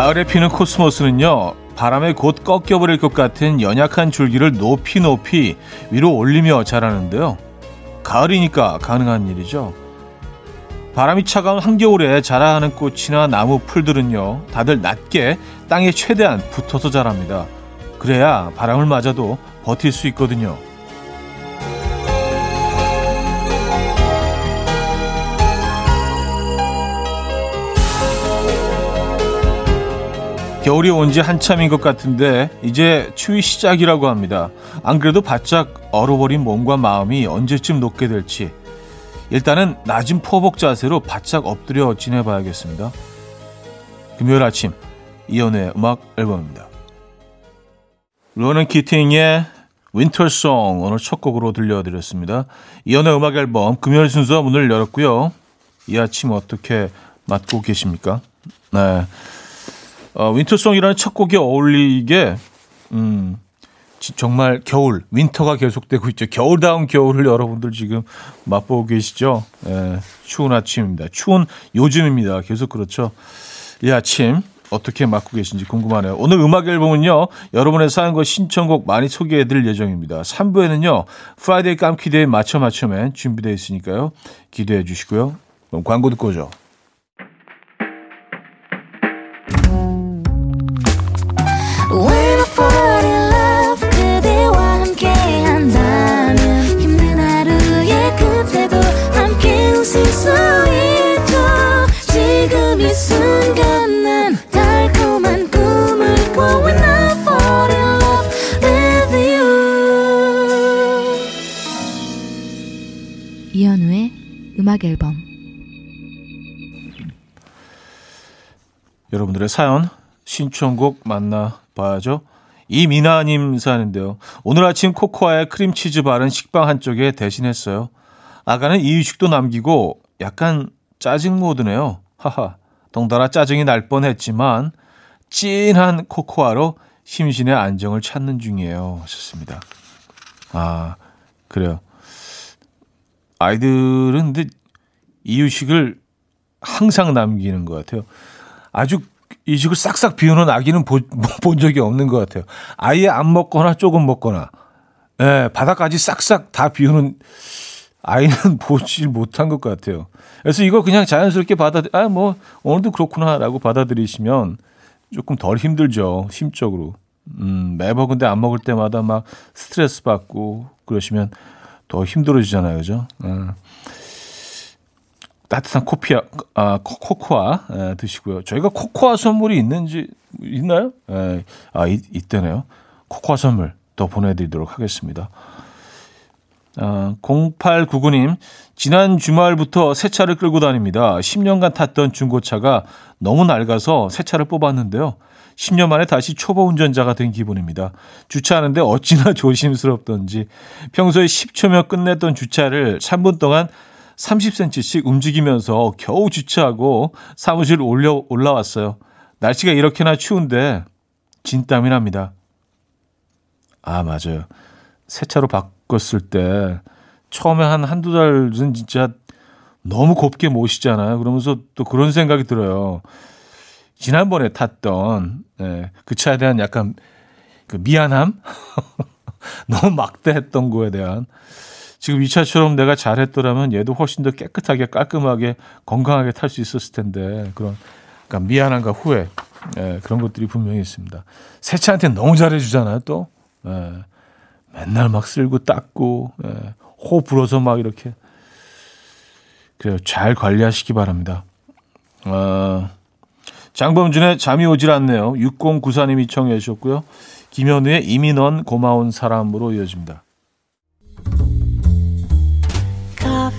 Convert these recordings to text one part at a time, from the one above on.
가을에 피는 코스모스는요, 바람에 곧 꺾여버릴 것 같은 연약한 줄기를 높이 높이 위로 올리며 자라는데요. 가을이니까 가능한 일이죠. 바람이 차가운 한겨울에 자라하는 꽃이나 나무 풀들은요, 다들 낮게 땅에 최대한 붙어서 자랍니다. 그래야 바람을 맞아도 버틸 수 있거든요. 겨울이 온 지 한참인 것 같은데 이제 추위 시작이라고 합니다. 안 그래도 바짝 얼어버린 몸과 마음이 언제쯤 녹게 될지 일단은 낮은 포복 자세로 바짝 엎드려 지내봐야겠습니다. 금요일 아침 이연의 음악 앨범입니다. 로넌 키팅의 윈터송 오늘 첫 곡으로 들려드렸습니다. 이연의 음악 앨범 금요일 순서 문을 열었고요. 이 아침 어떻게 맞고 계십니까? 네. 어, Winter Song이라는 첫 곡에 어울리게 음, 정말 겨울, winter가 계속되고 있죠. 겨울다운 겨울을 여러분들 지금 맛보고 계시죠? 예, 추운 아침입니다. 추운 요즘입니다. 계속 그렇죠. 이 아침 어떻게 맞고 계신지 궁금하네요. 오늘 음악 앨범은요, 여러분의 사연과 신청곡 많이 소개해 드릴 예정입니다. 3부에는요, 프라이데이 깜키데이 맞춰 맞춰맨 준비되어 있으니까요. 기대해 주시고요. 그럼 광고 듣고 오죠. 여러분들의 사연 신청곡 만나봐야죠. 이미나님 사는데요. 오늘 아침 코코아에 크림치즈 바른 식빵 한쪽에 대신했어요. 아가는 이유식도 남기고 약간 짜증 모드네요. 하하. 덩달아 짜증이 날 뻔했지만 찐한 코코아로 심신의 안정을 찾는 중이에요. 하셨습니다. 아, 그래요. 아이들은 근데 이유식을 항상 남기는 것 같아요. 아주 이 식을 싹싹 비우는 아기는 보, 본 적이 없는 것 같아요. 아예 안 먹거나 조금 먹거나, 예, 바닥까지 싹싹 다 비우는 아이는 보질 못한 것 같아요. 그래서 이거 그냥 자연스럽게 받아, 아, 뭐, 오늘도 그렇구나 라고 받아들이시면 조금 덜 힘들죠. 심적으로. 음, 매번 근데 안 먹을 때마다 막 스트레스 받고 그러시면 더 힘들어지잖아요. 그죠? 어. 따뜻한 코피아, 아, 코코아 에, 드시고요. 저희가 코코아 선물이 있는지 있나요? 에, 아, 있, 있대네요. 코코아 선물 더 보내드리도록 하겠습니다. 아, 0899님, 지난 주말부터 새 차를 끌고 다닙니다. 10년간 탔던 중고차가 너무 낡아서 새 차를 뽑았는데요. 10년 만에 다시 초보 운전자가 된 기분입니다. 주차하는데 어찌나 조심스럽던지 평소에 10초면 끝냈던 주차를 3분 동안 30cm씩 움직이면서 겨우 주차하고 사무실 올려 올라왔어요. 날씨가 이렇게나 추운데 진땀이 납니다. 아, 맞아요. 새 차로 바꿨을 때 처음에 한 한두 달은 진짜 너무 곱게 모시잖아요. 그러면서 또 그런 생각이 들어요. 지난번에 탔던 예, 그 차에 대한 약간 그 미안함, 너무 막대했던 거에 대한 지금 이 차처럼 내가 잘했더라면 얘도 훨씬 더 깨끗하게 깔끔하게 건강하게 탈 수 있었을 텐데 그런 그러니까 미안함과 후회 예, 그런 것들이 분명히 있습니다. 새 차한테 너무 잘해주잖아요 또 예, 맨날 막 쓸고 닦고 예, 호 불어서 막 이렇게 그래요 잘 관리하시기 바랍니다. 어, 장범준의 잠이 오질 않네요. 6094님이 청해 주셨고요. 김현우의 넌 고마운 사람으로 이어집니다.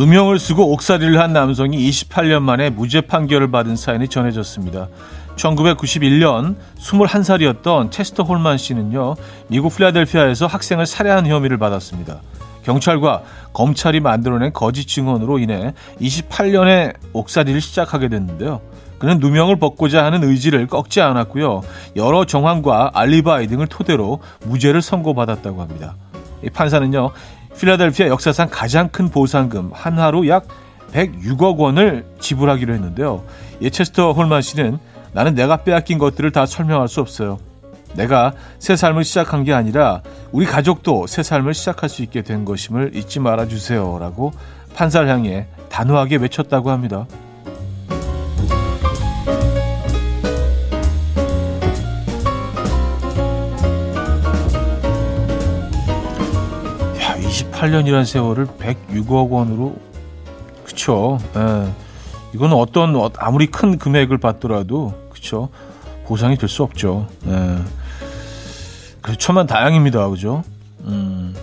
누명을 쓰고 옥살이를 한 남성이 28년 만에 무죄 판결을 받은 사연이 전해졌습니다. 1991년 21살이었던 체스터 홀만 씨는요, 미국 필라델피아에서 학생을 살해한 혐의를 받았습니다. 경찰과 검찰이 만들어낸 거짓 증언으로 인해 28년의 옥살이를 시작하게 됐는데요. 그는 누명을 벗고자 하는 의지를 꺾지 않았고요. 여러 정황과 알리바이 등을 토대로 무죄를 선고받았다고 합니다. 이 판사는요, 필라델피아 역사상 가장 큰 보상금 한화로 약 106억 원을 지불하기로 했는데요. 예 체스터 홀만 씨는 나는 내가 빼앗긴 것들을 다 설명할 수 없어요. 내가 새 삶을 시작한 게 아니라 우리 가족도 새 삶을 시작할 수 있게 된 것임을 잊지 말아 주세요. 라고 판사를 향해 단호하게 외쳤다고 합니다. 야, 28년이란 세월을 106억 원으로 그쵸. 예. 이거는 어떤 아무리 큰 금액을 받더라도 그쵸 보상이 될 수 없죠. 예. 그래서 천만 다양입니다. 그죠? 음.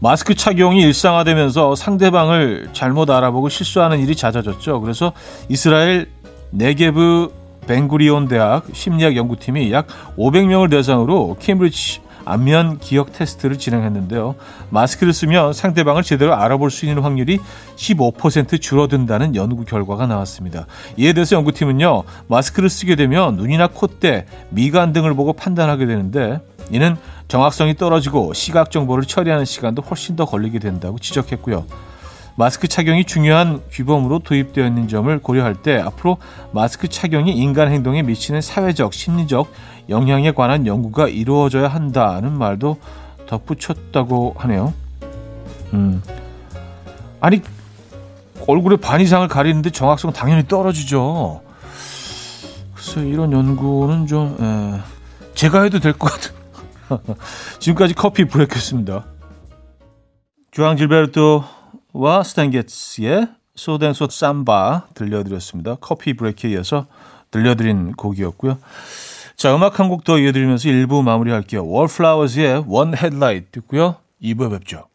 마스크 착용이 일상화되면서 상대방을 잘못 알아보고 실수하는 일이 잦아졌죠. 그래서 이스라엘 네게브 벵구리온 대학 심리학 연구팀이 약 500명을 대상으로 케임브리지 안면 기억 테스트를 진행했는데요. 마스크를 쓰면 상대방을 제대로 알아볼 수 있는 확률이 15% 줄어든다는 연구 결과가 나왔습니다. 이에 대해서 연구팀은요, 마스크를 쓰게 되면 눈이나 콧대, 미간 등을 보고 판단하게 되는데, 이는 정확성이 떨어지고 시각 정보를 처리하는 시간도 훨씬 더 걸리게 된다고 지적했고요. 마스크 착용이 중요한 규범으로 도입되어 있는 점을 고려할 때 앞으로 마스크 착용이 인간 행동에 미치는 사회적, 심리적 영향에 관한 연구가 이루어져야 한다는 말도 덧붙였다고 하네요. 음. 아니, 얼굴의 반 이상을 가리는데 정확성 당연히 떨어지죠. 글쎄, 이런 연구는 좀, 에, 제가 해도 될 것 같은. 지금까지 커피 브레이크였습니다. 주앙 질베르토와 스탠 게츠의 Só Danço Samba 들려드렸습니다. 커피 브레이크에 이어서 들려드린 곡이었고요. 자, 음악 한 곡 더 이어드리면서 1부 마무리할게요. 월플라워즈의 One Headlight 듣고요. 2부에 뵙죠.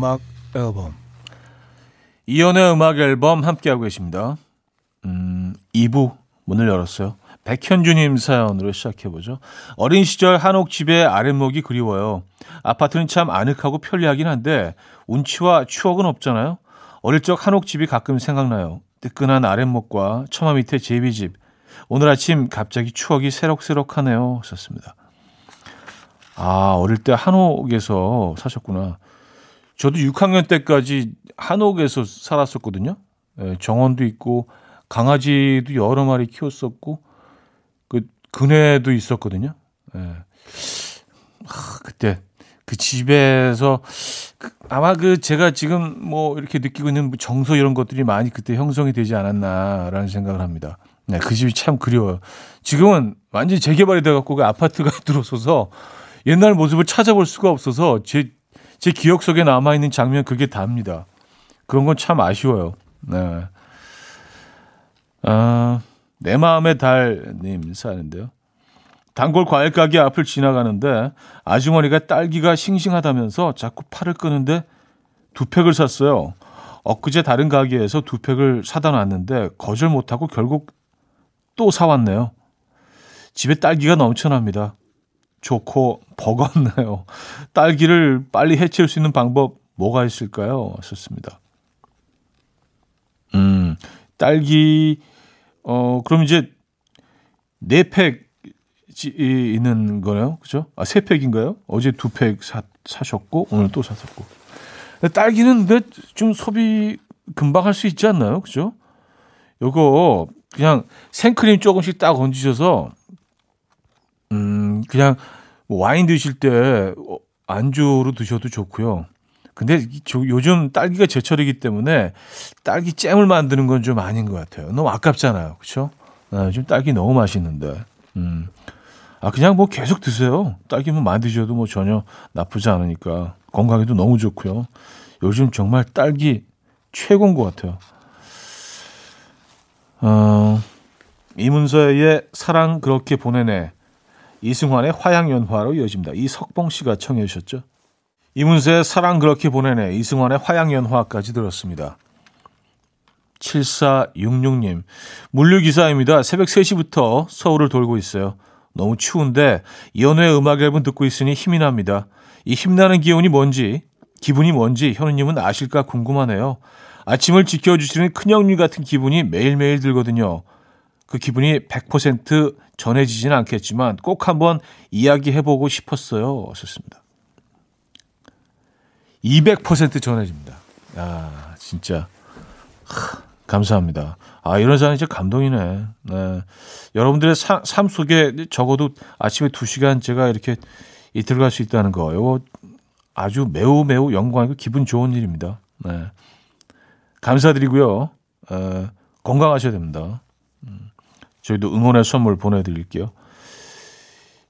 음악 앨범 이연의 음악 앨범 함께하고 계십니다. 음, 2부 문을 열었어요. 백현주님 사연으로 시작해보죠. 어린 시절 한옥 집의 아랫목이 그리워요. 아파트는 참 아늑하고 편리하긴 한데 운치와 추억은 없잖아요. 어릴 적 한옥 집이 가끔 생각나요. 뜨끈한 아랫목과 처마 밑에 제비집. 오늘 아침 갑자기 추억이 새록새록하네요. 썼습니다. 아, 어릴 때 한옥에서 사셨구나. 저도 6학년 때까지 한옥에서 살았었거든요. 예, 정원도 있고 강아지도 여러 마리 키웠었고 그 그네도 있었거든요. 예. 아, 그때 그 집에서 그, 아마 그 제가 지금 뭐 이렇게 느끼고 있는 정서 이런 것들이 많이 그때 형성이 되지 않았나라는 생각을 합니다. 네, 그 집이 참 그리워요. 지금은 완전히 재개발이 돼갖고 그 아파트가 들어서서 옛날 모습을 찾아볼 수가 없어서 제, 제 기억 속에 남아있는 장면 그게 답니다. 그런 건 참 아쉬워요. 네. 아, 내 마음의 달님 사는데요. 단골 과일 가게 앞을 지나가는데 아주머니가 딸기가 싱싱하다면서 자꾸 팔을 끄는데 두 팩을 샀어요. 엊그제 다른 가게에서 두 팩을 사다 놨는데 거절 못하고 결국 또 사왔네요. 집에 딸기가 넘쳐납니다. 좋고 버겁네요. 딸기를 빨리 해치울 수 있는 방법 뭐가 있을까요? 썼습니다. 음, 딸기, 어, 그럼 이제 네 팩 있는 거네요. 그죠? 아, 세 팩인가요? 어제 두 팩 사셨고, 오늘 또 사셨고. 딸기는 좀 소비 금방 할 수 있지 않나요? 그죠? 요거 그냥 생크림 조금씩 딱 얹으셔서 음 그냥 와인 드실 때 안주로 드셔도 좋고요. 근데 요즘 딸기가 제철이기 때문에 딸기 잼을 만드는 건 좀 아닌 것 같아요. 너무 아깝잖아요. 그렇죠? 아, 지금 딸기 너무 맛있는데. 음. 아 그냥 뭐 계속 드세요. 딸기만 많이 드셔도 뭐 전혀 나쁘지 않으니까 건강에도 너무 좋고요. 요즘 정말 딸기 최고인 것 같아요. 어, 이문서의 사랑 그렇게 보내네. 이승환의 화양연화로 이어집니다. 이석봉 씨가 청해 주셨죠. 이문세의 사랑 그렇게 보내네. 이승환의 화양연화까지 들었습니다. 7466님. 물류기사입니다. 새벽 3시부터 서울을 돌고 있어요. 너무 추운데 연애 음악 앨범 듣고 있으니 힘이 납니다. 이 힘나는 기운이 뭔지, 기분이 뭔지 현우님은 아실까 궁금하네요. 아침을 지켜주시는 큰형님 같은 기분이 매일매일 들거든요. 그 기분이 100% 전해지지는 않겠지만 꼭 한번 이야기해보고 싶었어요. 썼습니다. 200% 전해집니다. 아, 진짜. 하, 감사합니다. 아, 이런 사람이 진짜 감동이네. 네. 여러분들의 사, 삶 속에 적어도 아침에 2시간 제가 이렇게 이틀 갈 수 있다는 거. 이거 아주 매우 매우 영광이고 기분 좋은 일입니다. 네. 감사드리고요. 에, 건강하셔야 됩니다. 음, 저희도 응원의 선물 보내드릴게요.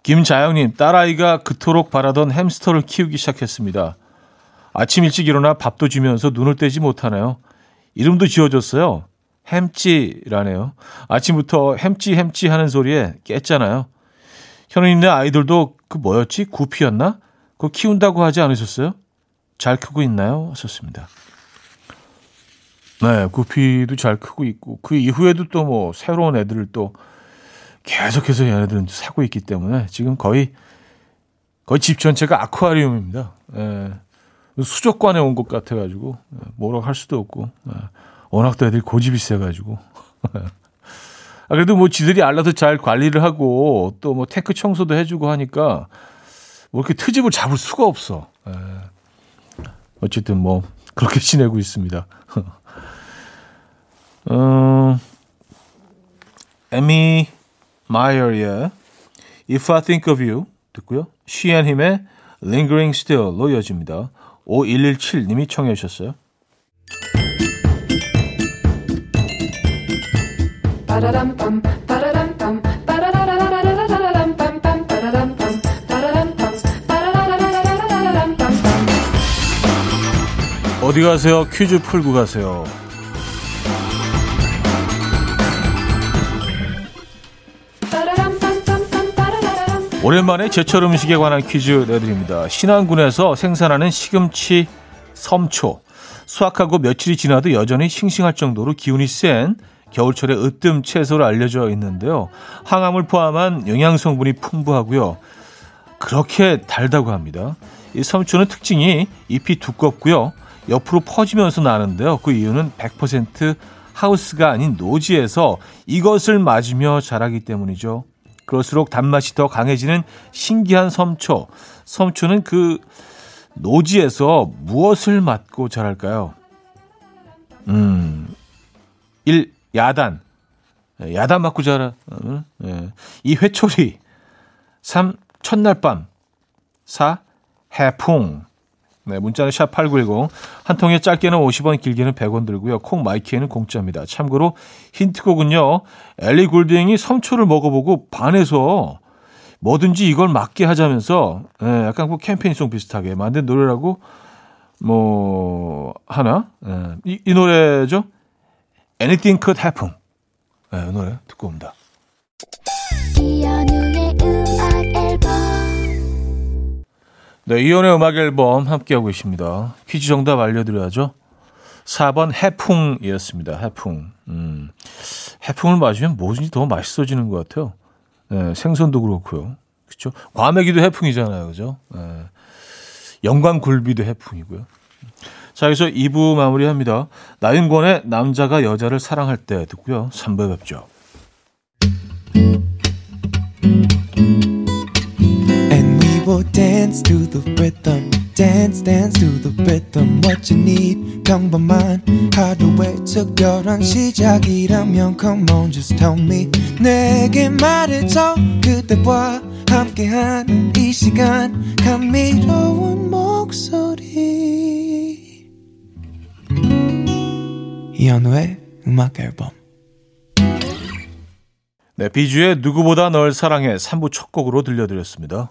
김자영님, 딸아이가 그토록 바라던 햄스터를 키우기 시작했습니다. 아침 일찍 일어나 밥도 주면서 눈을 떼지 못하네요. 이름도 지어줬어요. 햄찌라네요. 아침부터 햄찌 햄찌 하는 소리에 깼잖아요. 현우님네 아이들도 그 뭐였지? 구피였나? 그거 키운다고 하지 않으셨어요? 잘 크고 있나요? 하셨습니다. 네, 구피도 잘 크고 있고 그 이후에도 또 뭐 새로운 애들을 또 계속해서 얘네들은 사고 있기 때문에 지금 거의 거의 집 전체가 아쿠아리움입니다. 예. 수족관에 온 것 같아가지고 예, 뭐라고 할 수도 없고 예. 워낙 또 애들이 고집이 세가지고 아, 그래도 뭐 지들이 알아서 잘 관리를 하고 또 뭐 탱크 청소도 해주고 하니까 뭐 이렇게 트집을 잡을 수가 없어. 예. 어쨌든 뭐 그렇게 지내고 있습니다. 어, 에미 마이어의 If I Think of You 듣고요. 시앤 힘의 Lingering Still로 이어집니다. 5117님이 청해 주셨어요. 어디 가세요? 퀴즈 풀고 가세요. 오랜만에 제철 음식에 관한 퀴즈 내드립니다. 신안군에서 생산하는 시금치 섬초. 수확하고 며칠이 지나도 여전히 싱싱할 정도로 기운이 센 겨울철의 으뜸 채소로 알려져 있는데요. 항암을 포함한 영양 성분이 풍부하고요. 그렇게 달다고 합니다. 이 섬초는 특징이 잎이 두껍고요. 옆으로 퍼지면서 나는데요. 그 이유는 100% 하우스가 아닌 노지에서 이것을 맞으며 자라기 때문이죠. 그럴수록 단맛이 더 강해지는 신기한 섬초. 섬초는 그 노지에서 무엇을 맞고 자랄까요? 음, 1. 야단. 예, 야단 맞고 자라. 예. 2. 회초리. 3. 첫날 밤. 4. 해풍. 네, 문자는 샵8910. 한 통에 짧게는 50원, 길게는 100원 들고요. 콩 마이키에는 공짜입니다. 참고로 힌트곡은요. 엘리 골딩이 섬초를 먹어보고 반해서 뭐든지 이걸 맞게 하자면서 예, 약간 그 캠페인송 비슷하게 만든 노래라고 뭐 하나 예, 이, 이 노래죠. Anything Could Happen. 예, 이 노래 듣고 옵니다. 네, 이연의 음악 앨범 함께하고 계십니다. 퀴즈 정답 알려드려야죠. 4번 해풍이었습니다. 해풍. 음, 해풍을 마시면 뭐든지 더 맛있어지는 것 같아요. 네, 생선도 그렇고요. 그렇죠? 과메기도 해풍이잖아요. 그죠? 네, 영광 굴비도 해풍이고요. 자, 여기서 2부 마무리합니다. 나윤권의 남자가 여자를 사랑할 때 듣고요. 3부에 뵙죠. Will dance to the rhythm. Dance, dance to the rhythm. What you need, mine. 하루의 특별한 시작이라면 come on, just tell me. 내게 말해줘 그대와 함께한 이 시간 감미로운 목소리. 이현우의 음악 앨범. 네, 비주의 누구보다 널 사랑해 3부 첫 곡으로 들려드렸습니다.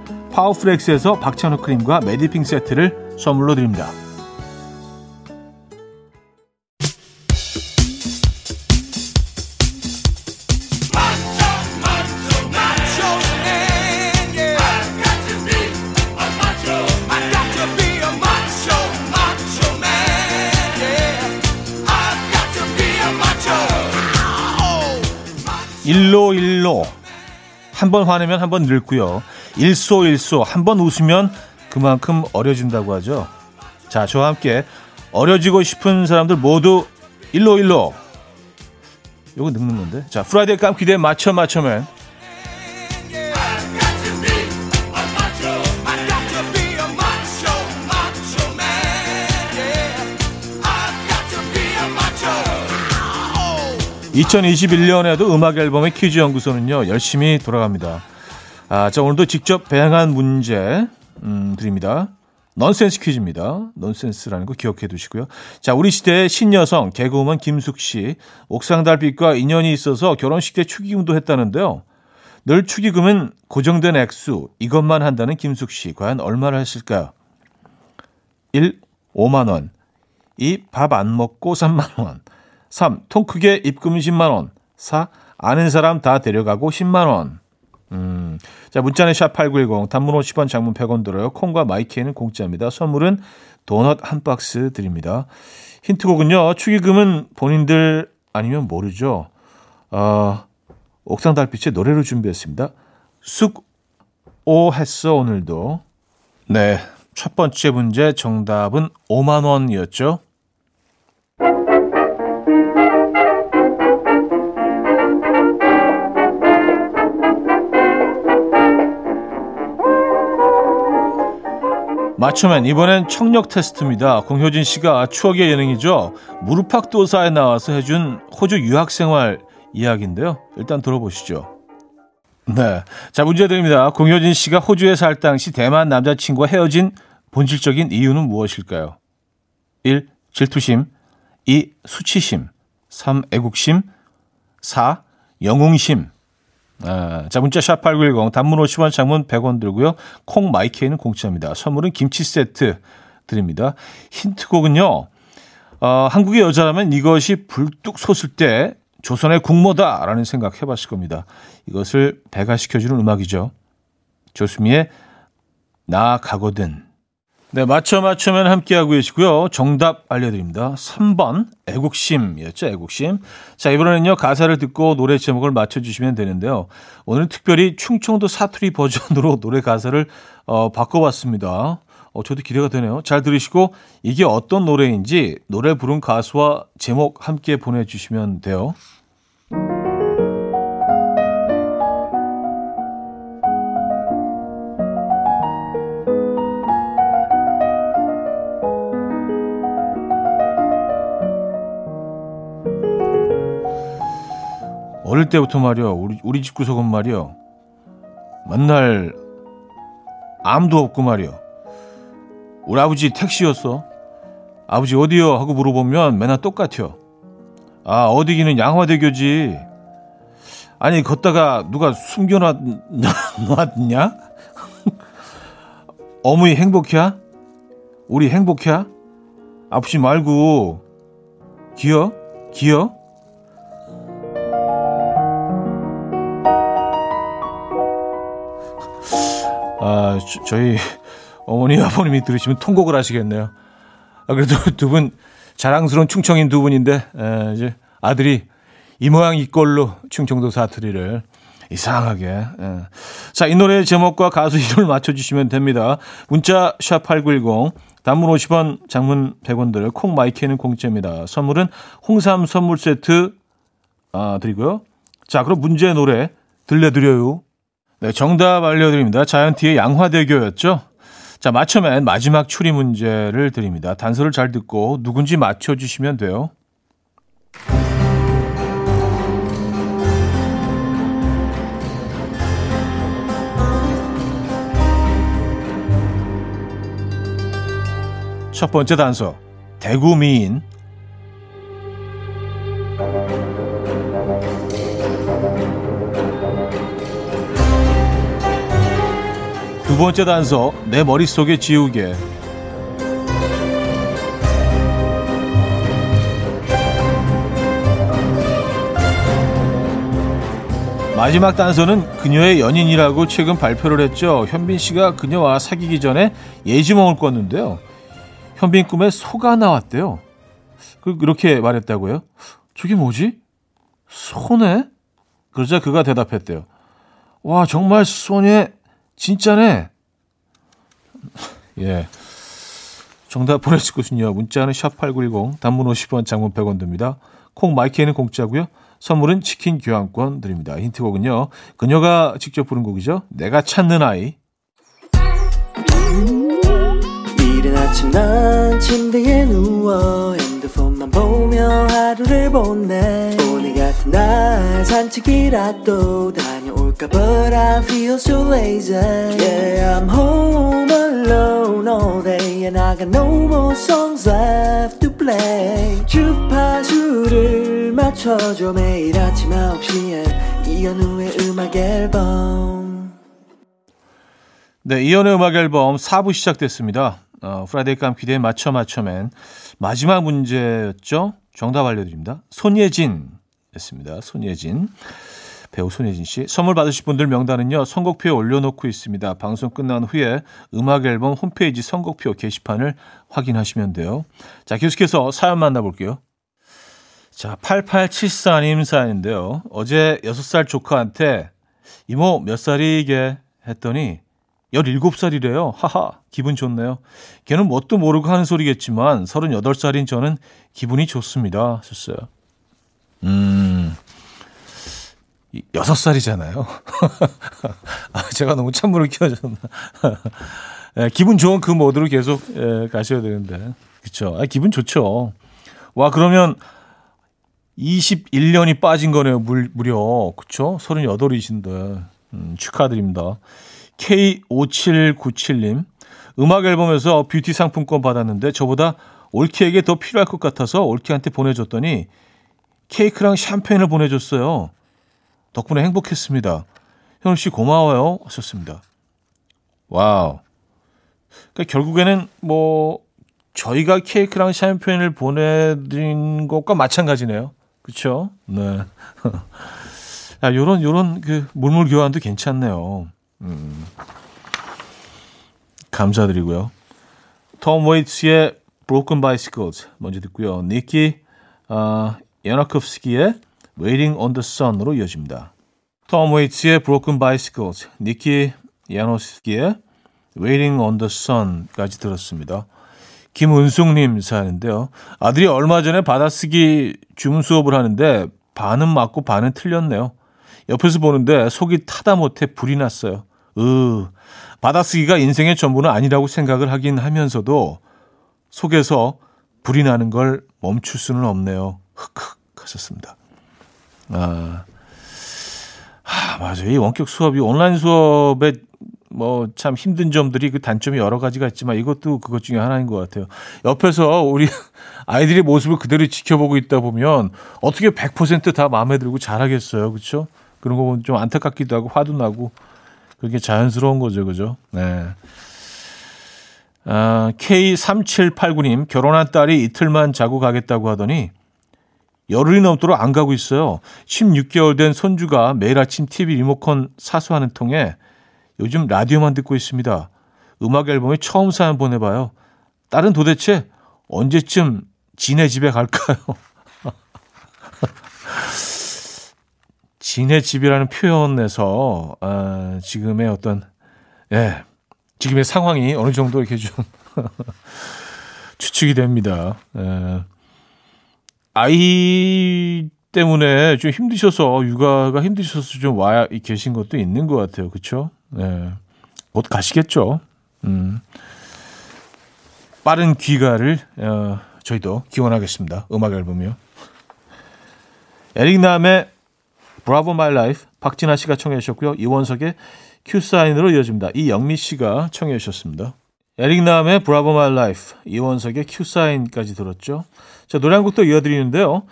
파워프렉스에서 박찬호 크림과 메디핑 세트를 선물로 드립니다. 일로 일로 한 번 화내면 한 번 늙고요. 일소일소 한 번 웃으면 그만큼 어려진다고 하죠. 자, 저와 함께 어려지고 싶은 사람들 모두 일로 일로. 요거 늙는 건데. 자, Friday 깜기대 맞춰 맞춰맨. (2021년에도) 음악 앨범의 퀴즈 연구소는요 열심히 돌아갑니다 아, 자, 오늘도 직접 배양한 문제, 음, 드립니다. 넌센스 퀴즈입니다. 넌센스라는 거 기억해 두시고요. 자, 우리 시대의 신여성, 개그우먼 김숙 씨, 옥상 달빛과 인연이 있어서 결혼식 때 축의금도 했다는데요. 늘 축의금은 고정된 액수, 이것만 한다는 김숙 씨, 과연 얼마를 했을까요? 1. 5만원. 2. 밥 안 먹고 3만원. 3. 통 크게 입금 10만원. 4. 아는 사람 다 데려가고 10만원. 음. 자, 문자는 샵8910, 단문 50원, 장문 100원 들어요. 콩과 마이키에는 공짜입니다. 선물은 도넛 한 박스 드립니다. 힌트곡은요, 축의금은 본인들 아니면 모르죠. 어, 옥상 달빛의 노래로 준비했습니다. 쑥, 오 했어, 오늘도. 네. 첫 번째 문제 정답은 5만 원이었죠. 맞춤엔 이번엔 청력 테스트입니다. 공효진 씨가 추억의 예능이죠. 무릎팍도사에 나와서 해준 호주 유학생활 이야기인데요. 일단 들어보시죠. 네. 자, 문제 드립니다. 공효진 씨가 호주에 살 당시 대만 남자친구와 헤어진 본질적인 이유는 무엇일까요? 1. 질투심 2. 수치심 3. 애국심 4. 영웅심 아, 자, 문자 샵8910 단문 50원 장문 100원 들고요. 콩 마이케이는 공짜입니다. 선물은 김치 세트 드립니다. 힌트곡은요. 어, 한국의 여자라면 이것이 불뚝 솟을 때 조선의 국모다라는 생각 해봤을 겁니다. 이것을 배가시켜주는 음악이죠. 조수미의 나 가거든. 네, 맞춰 맞춰면 함께하고 계시고요. 정답 알려드립니다. 3번 애국심이었죠. 애국심. 자, 이번에는요. 가사를 듣고 노래 제목을 맞춰주시면 되는데요. 오늘 특별히 충청도 사투리 버전으로 노래 가사를 어, 바꿔봤습니다. 어, 저도 기대가 되네요. 잘 들으시고 이게 어떤 노래인지 노래 부른 가수와 제목 함께 보내주시면 돼요. 어릴 때부터 말이야 우리 우리 집 구석은 말이야 맨날 아무도 없고 말이야 우리 아버지 택시였어. 아버지 어디요? 하고 물어보면 맨날 똑같아요. 아 어디기는 양화대교지. 아니 걷다가 누가 숨겨놨냐? 어머니 행복해? 우리 행복해? 아프지 말고. 기어? 기어? 아, 저, 희 어머니 아버님이 들으시면 통곡을 하시겠네요. 아, 그래도 두 분 자랑스러운 충청인 두 분인데 에, 이제 아들이 이 모양 이 꼴로 충청도 사투리를 이상하게. 예. 자, 이 노래 제목과 가수 이름을 맞춰주시면 됩니다. 문자 샵8910 단문 50원, 장문 100원 들, 콩 마이크는 공짜입니다. 선물은 홍삼 선물 세트 아, 드리고요. 자, 그럼 문제 노래 들려드려요. 네, 정답 알려드립니다. 자이언티의 양화대교였죠. 자, 맞춰맨 마지막 추리 문제를 드립니다. 단서를 잘 듣고 누군지 맞춰주시면 돼요. 첫 번째 단서 대구 미인 번째 단서 내 머릿속에 지우개 마지막 단서는 그녀의 연인이라고 최근 발표를 했죠. 현빈 씨가 그녀와 사귀기 전에 예지몽을 꿨는데요. 현빈 꿈에 소가 나왔대요. 그렇게 말했다고요? 저게 뭐지? 소네? 그러자 그가 대답했대요. 와, 정말 소네, 진짜네. 예. 정답 보내실 곳은요. 문자는 샵8910, 단문 50원, 장문 100원 듭니다. 콩 마이크에는 공짜고요. 선물은 치킨 교환권 드립니다. 힌트곡은요. 그녀가 직접 부른 곡이죠. 내가 찾는 아이. 이른 아침 난 침대에 누워 핸드폰만 보며 하루를 보내 오늘 같은 날 산책이라도 다녀올까 But I feel so lazy Yeah I'm home alone all day And I got no more songs left to play 주파수를 맞춰줘 매일 아침 9시에 이현우의 음악 앨범 네, 이현우의 음악 앨범 4부 시작됐습니다. 어, Friday 깜 기대에 맞춰 맞춰맨 마지막 문제였죠. 정답 알려드립니다. 손예진였습니다. 손예진. 배우 손예진 씨. 선물 받으실 분들 명단은요. 선곡표에 올려놓고 있습니다. 방송 끝난 후에 음악 앨범 홈페이지 선곡표 게시판을 확인하시면 돼요. 자, 계속해서 사연 만나볼게요. 자, 8874님 사연인데요. 어제 6살 조카한테 이모 몇 살이게 했더니 17살이래요. 하하, 기분 좋네요. 걔는 뭣도 모르고 하는 소리겠지만 38살인 저는 기분이 좋습니다. 하셨어요. 음, 6살이잖아요. 아, 제가 너무 찬물을 키워줬나. 예, 기분 좋은 그 모드로 계속 예, 가셔야 되는데. 그쵸. 아, 기분 좋죠. 와, 그러면 21년이 빠진 거네요. 물, 무려. 그쵸? 38이신데. 음, 축하드립니다. K5797님, 음악 앨범에서 뷰티 상품권 받았는데 저보다 올키에게 더 필요할 것 같아서 올키한테 보내줬더니 케이크랑 샴페인을 보내줬어요. 덕분에 행복했습니다. 현우 씨 고마워요. 하셨습니다. Wow. 그러니까 결국에는 뭐 저희가 케이크랑 샴페인을 보내드린 것과 마찬가지네요. 그렇죠? 네. 야, 요런 요런 그 물물 교환도 괜찮네요. 음. 감사드리고요. 톰 웨이츠의 Broken Bicycles 먼저 듣고요. 니키 어, 야나콥스키의 Waiting on the Sun으로 이어집니다. 톰 웨이츠의 Broken Bicycles, 니키 야노스키의 Waiting on the Sun까지 들었습니다. 김은숙님 사연인데요. 아들이 얼마 전에 받아쓰기 주문 수업을 하는데 반은 맞고 반은 틀렸네요. 옆에서 보는데 속이 타다 못해 불이 났어요. 으, 받아쓰기가 인생의 전부는 아니라고 생각을 하긴 하면서도 속에서 불이 나는 걸 멈출 수는 없네요. 흑흑 하셨습니다. 아, 아, 맞아요. 이 원격 수업이 온라인 수업에 뭐 참 힘든 점들이 그 단점이 여러 가지가 있지만 이것도 그것 중에 하나인 것 같아요. 옆에서 우리 아이들의 모습을 그대로 지켜보고 있다 보면 어떻게 100%다 마음에 들고 잘하겠어요. 그렇죠? 그런 거 보면 좀 안타깝기도 하고 화도 나고 그게 자연스러운 거죠. 그죠? 네. 아, K3789님, 결혼한 딸이 이틀만 자고 가겠다고 하더니 열흘이 넘도록 안 가고 있어요. 16개월 된 손주가 매일 아침 TV 리모컨 사수하는 통에 요즘 라디오만 듣고 있습니다. 음악 앨범에 처음 사연 보내봐요. 딸은 도대체 언제쯤 지네 집에 갈까요? 지네 집이라는 표현에서 어, 지금의 어떤 예 지금의 상황이 어느 정도 이렇게 좀 추측이 됩니다. 예. 아이 때문에 좀 힘드셔서 육아가 힘드셔서 좀 와 계신 것도 있는 것 같아요. 그렇죠? 네. 곧 가시겠죠. 음. 빠른 귀가를 어, 저희도 기원하겠습니다. 음악 앨범이요. 에릭남의 Bravo My Life 박진아 씨가 청해 주셨고요. 이원석의 큐 사인으로 이어집니다. 이영미 씨가 청해 주셨습니다. 에릭 남의 Bravo My Life 이원석의 큐사인까지 들었죠. 자, 노래 한 곡도 이어드리는데요.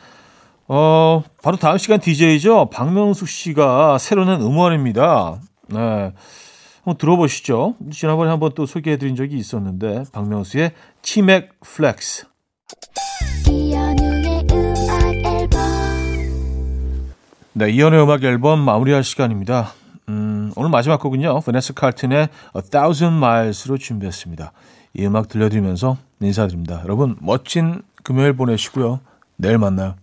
어, 바로 다음 시간 DJ죠. 박명수 씨가 새로 낸 음원입니다. 네. 한번 들어보시죠. 지난번에 한번 또 소개해드린 적이 있었는데, 박명수의 치맥 Flex. 네, 이현우의 음악 앨범 마무리할 시간입니다. 음, 오늘 마지막 곡은요. 베네스 칼튼의 A Thousand Miles로 준비했습니다. 이 음악 들려드리면서 인사드립니다. 여러분 멋진 금요일 보내시고요. 내일 만나요.